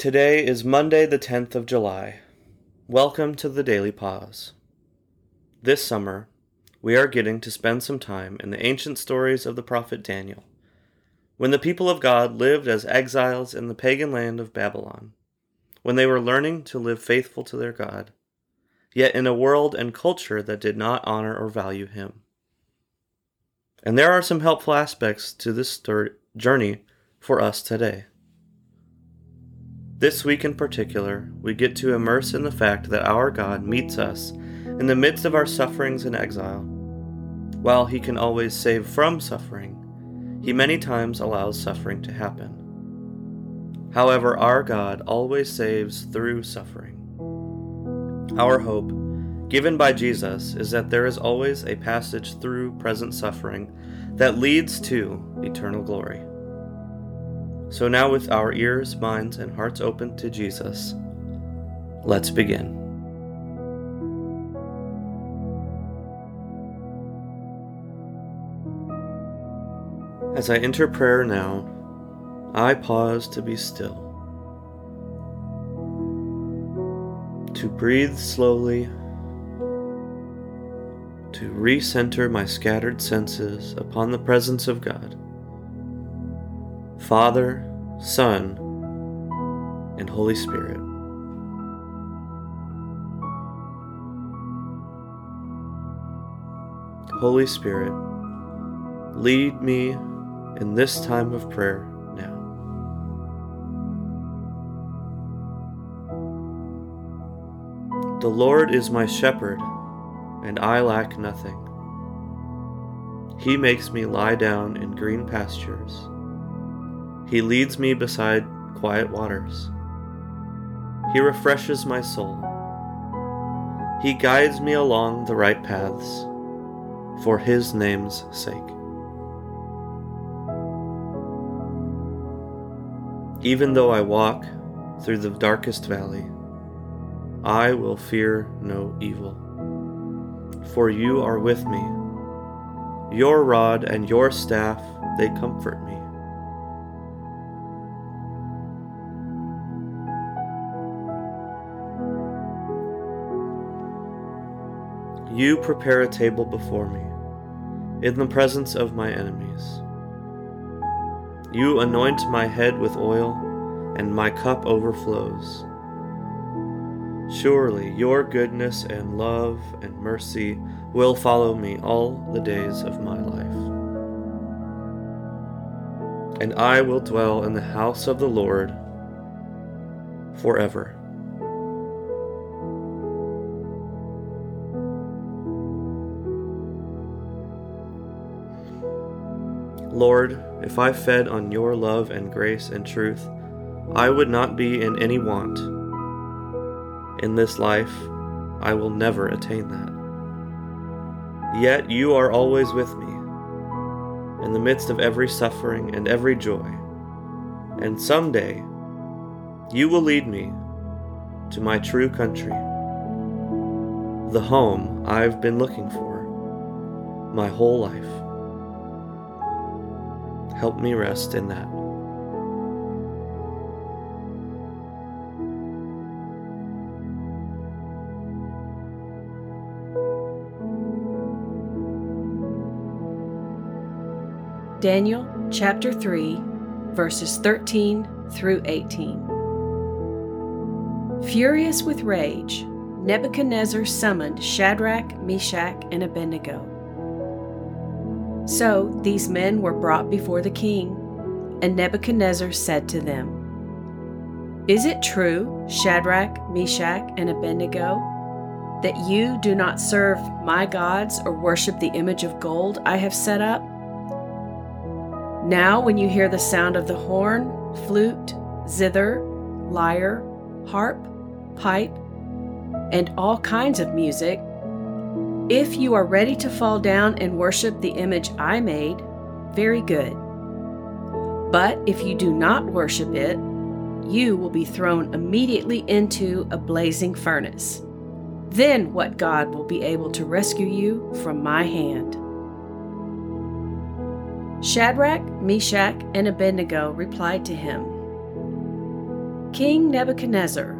Today is Monday, the 10th of July. Welcome to the Daily Pause. This summer, we are getting to spend some time in the ancient stories of the prophet Daniel, when the people of God lived as exiles in the pagan land of Babylon, when they were learning to live faithful to their God, yet in a world and culture that did not honor or value Him. And there are some helpful aspects to this journey for us today. This week in particular, we get to immerse in the fact that our God meets us in the midst of our sufferings and exile. While He can always save from suffering, He many times allows suffering to happen. However, our God always saves through suffering. Our hope, given by Jesus, is that there is always a passage through present suffering that leads to eternal glory. So now, with our ears, minds, and hearts open to Jesus, let's begin. As I enter prayer now, I pause to be still, to breathe slowly, to recenter my scattered senses upon the presence of God. Father, Son, and Holy Spirit. Holy Spirit, lead me in this time of prayer now. The Lord is my shepherd, and I lack nothing. He makes me lie down in green pastures. He leads me beside quiet waters. He refreshes my soul. He guides me along the right paths for His name's sake. Even though I walk through the darkest valley, I will fear no evil. For you are with me. Your rod and your staff, they comfort me. You prepare a table before me, in the presence of my enemies. You anoint my head with oil, and my cup overflows. Surely your goodness and love and mercy will follow me all the days of my life. And I will dwell in the house of the Lord forever. Lord, if I fed on your love and grace and truth, I would not be in any want. In this life, I will never attain that. Yet you are always with me, in the midst of every suffering and every joy. And someday, you will lead me to my true country, the home I've been looking for my whole life. Help me rest in that. Daniel chapter 3, verses 13 through 18. Furious with rage, Nebuchadnezzar summoned Shadrach, Meshach, and Abednego. So these men were brought before the king, and Nebuchadnezzar said to them, Is it true, Shadrach, Meshach, and Abednego, that you do not serve my gods or worship the image of gold I have set up? Now, when you hear the sound of the horn, flute, zither, lyre, harp, pipe, and all kinds of music, if you are ready to fall down and worship the image I made, very good. But if you do not worship it, you will be thrown immediately into a blazing furnace. Then what God will be able to rescue you from my hand? Shadrach, Meshach, and Abednego replied to him King Nebuchadnezzar,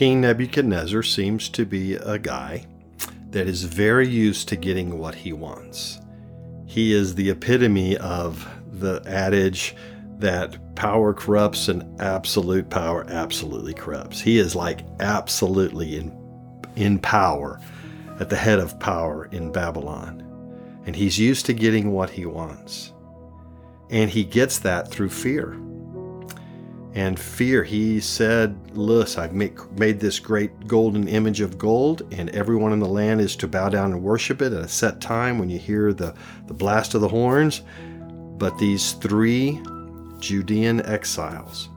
King Nebuchadnezzar seems to be a guy that is very used to getting what he wants. He is the epitome of the adage that power corrupts and absolute power absolutely corrupts. He is like absolutely in, in power, at the head of power in Babylon. And he's used to getting what he wants. And he gets that through fear and fear. He said, Listen, I've make, made this great golden image of gold, and everyone in the land is to bow down and worship it at a set time when you hear the, the blast of the horns. But these three Judean exiles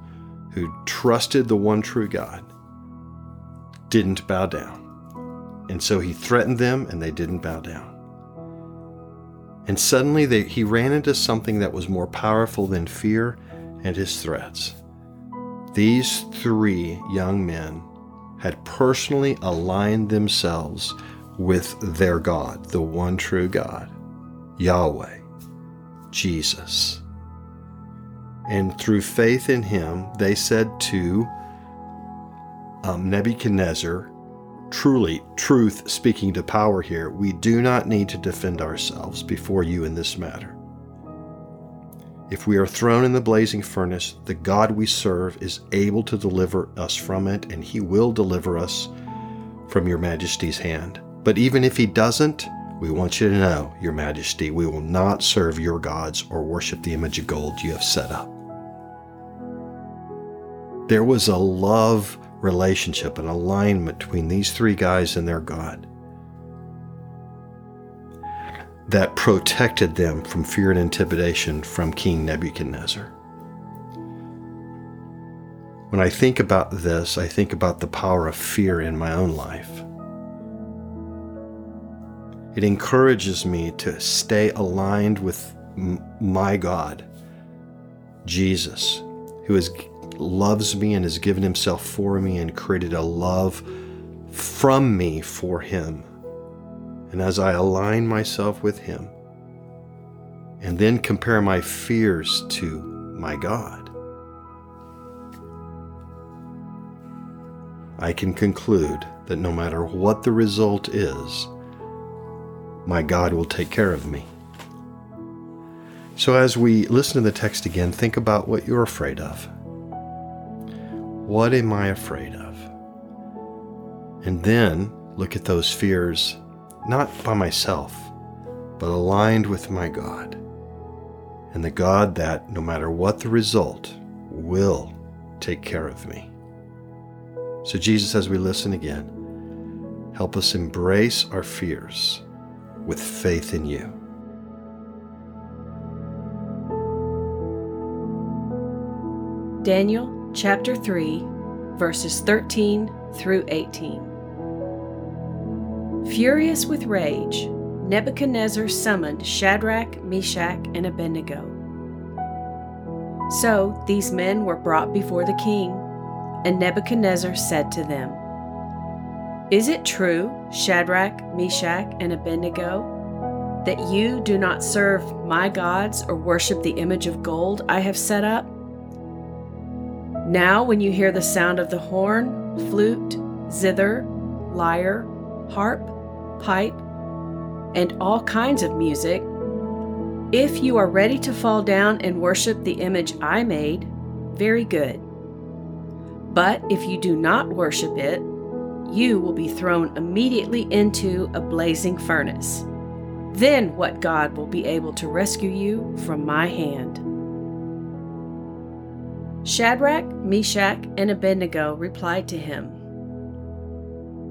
who trusted the one true God didn't bow down. And so he threatened them, and they didn't bow down. And suddenly they, he ran into something that was more powerful than fear and his threats. These three young men had personally aligned themselves with their God, the one true God, Yahweh, Jesus. And through faith in him, they said to um, Nebuchadnezzar, truly, truth speaking to power here, we do not need to defend ourselves before you in this matter. If we are thrown in the blazing furnace, the God we serve is able to deliver us from it, and he will deliver us from your majesty's hand. But even if he doesn't, we want you to know, your majesty, we will not serve your gods or worship the image of gold you have set up. There was a love relationship, an alignment between these three guys and their God that protected them from fear and intimidation from King Nebuchadnezzar. When I think about this, I think about the power of fear in my own life. It encourages me to stay aligned with my God, Jesus, who has, loves me and has given himself for me and created a love from me for him and as I align myself with Him, and then compare my fears to my God, I can conclude that no matter what the result is, my God will take care of me. So, as we listen to the text again, think about what you're afraid of. What am I afraid of? And then look at those fears not by myself, but aligned with my God, and the God that, no matter what the result, will take care of me. So, Jesus, as we listen again, help us embrace our fears with faith in you. Daniel chapter 3, verses 13 through 18. Furious with rage, Nebuchadnezzar summoned Shadrach, Meshach, and Abednego. So these men were brought before the king, and Nebuchadnezzar said to them, Is it true, Shadrach, Meshach, and Abednego, that you do not serve my gods or worship the image of gold I have set up? Now, when you hear the sound of the horn, flute, zither, lyre, harp, pipe, and all kinds of music, if you are ready to fall down and worship the image I made, very good. But if you do not worship it, you will be thrown immediately into a blazing furnace. Then what God will be able to rescue you from my hand? Shadrach, Meshach, and Abednego replied to him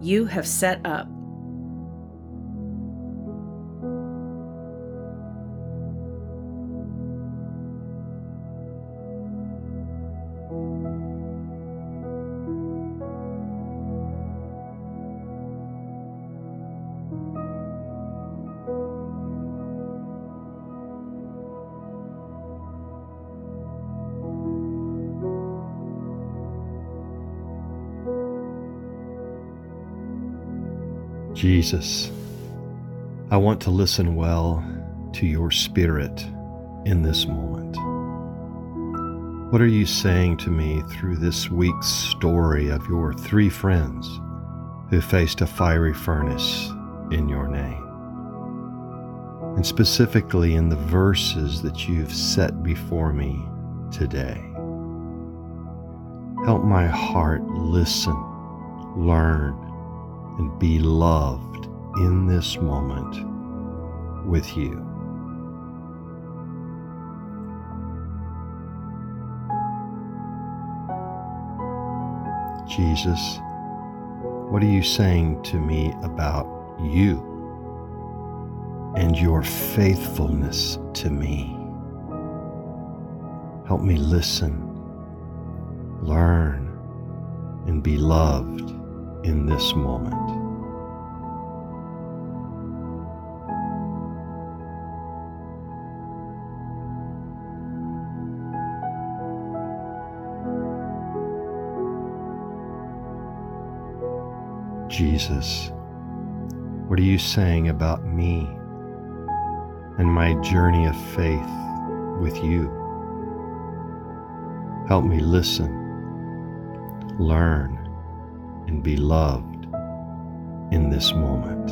you have set up. Jesus, I want to listen well to your spirit in this moment. What are you saying to me through this week's story of your three friends who faced a fiery furnace in your name? And specifically in the verses that you've set before me today. Help my heart listen, learn, and be loved in this moment with you. Jesus, what are you saying to me about you and your faithfulness to me? Help me listen, learn, and be loved in this moment. Jesus, what are you saying about me and my journey of faith with you? Help me listen, learn, and be loved in this moment.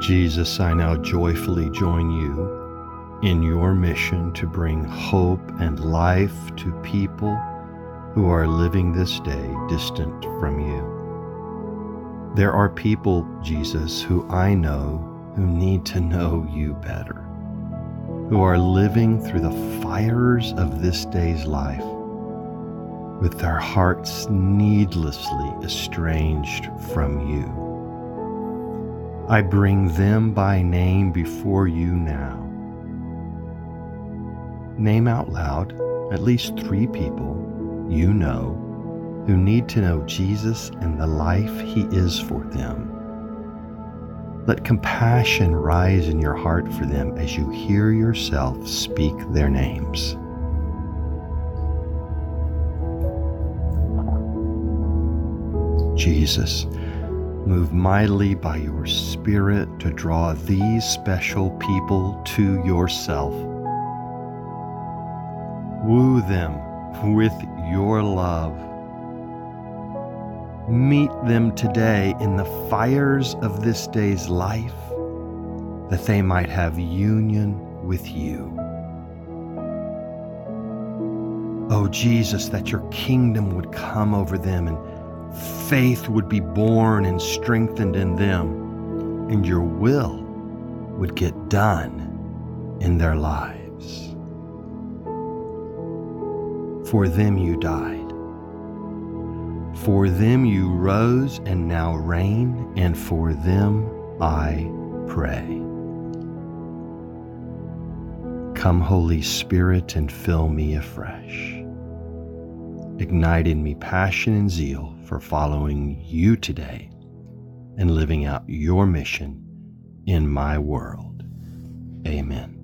Jesus, I now joyfully join you in your mission to bring hope and life to people who are living this day distant from you. There are people, Jesus, who I know who need to know you better, who are living through the fires of this day's life with their hearts needlessly estranged from you. I bring them by name before you now Name out loud at least three people you know who need to know Jesus and the life He is for them. Let compassion rise in your heart for them as you hear yourself speak their names. Jesus, move mightily by your Spirit to draw these special people to yourself Woo them with your love. Meet them today in the fires of this day's life that they might have union with you. Oh, Jesus, that your kingdom would come over them and faith would be born and strengthened in them, and your will would get done in their lives. For them you died. For them you rose and now reign, and for them I pray. Come, Holy Spirit, and fill me afresh. Ignite in me passion and zeal for following you today and living out your mission in my world. Amen.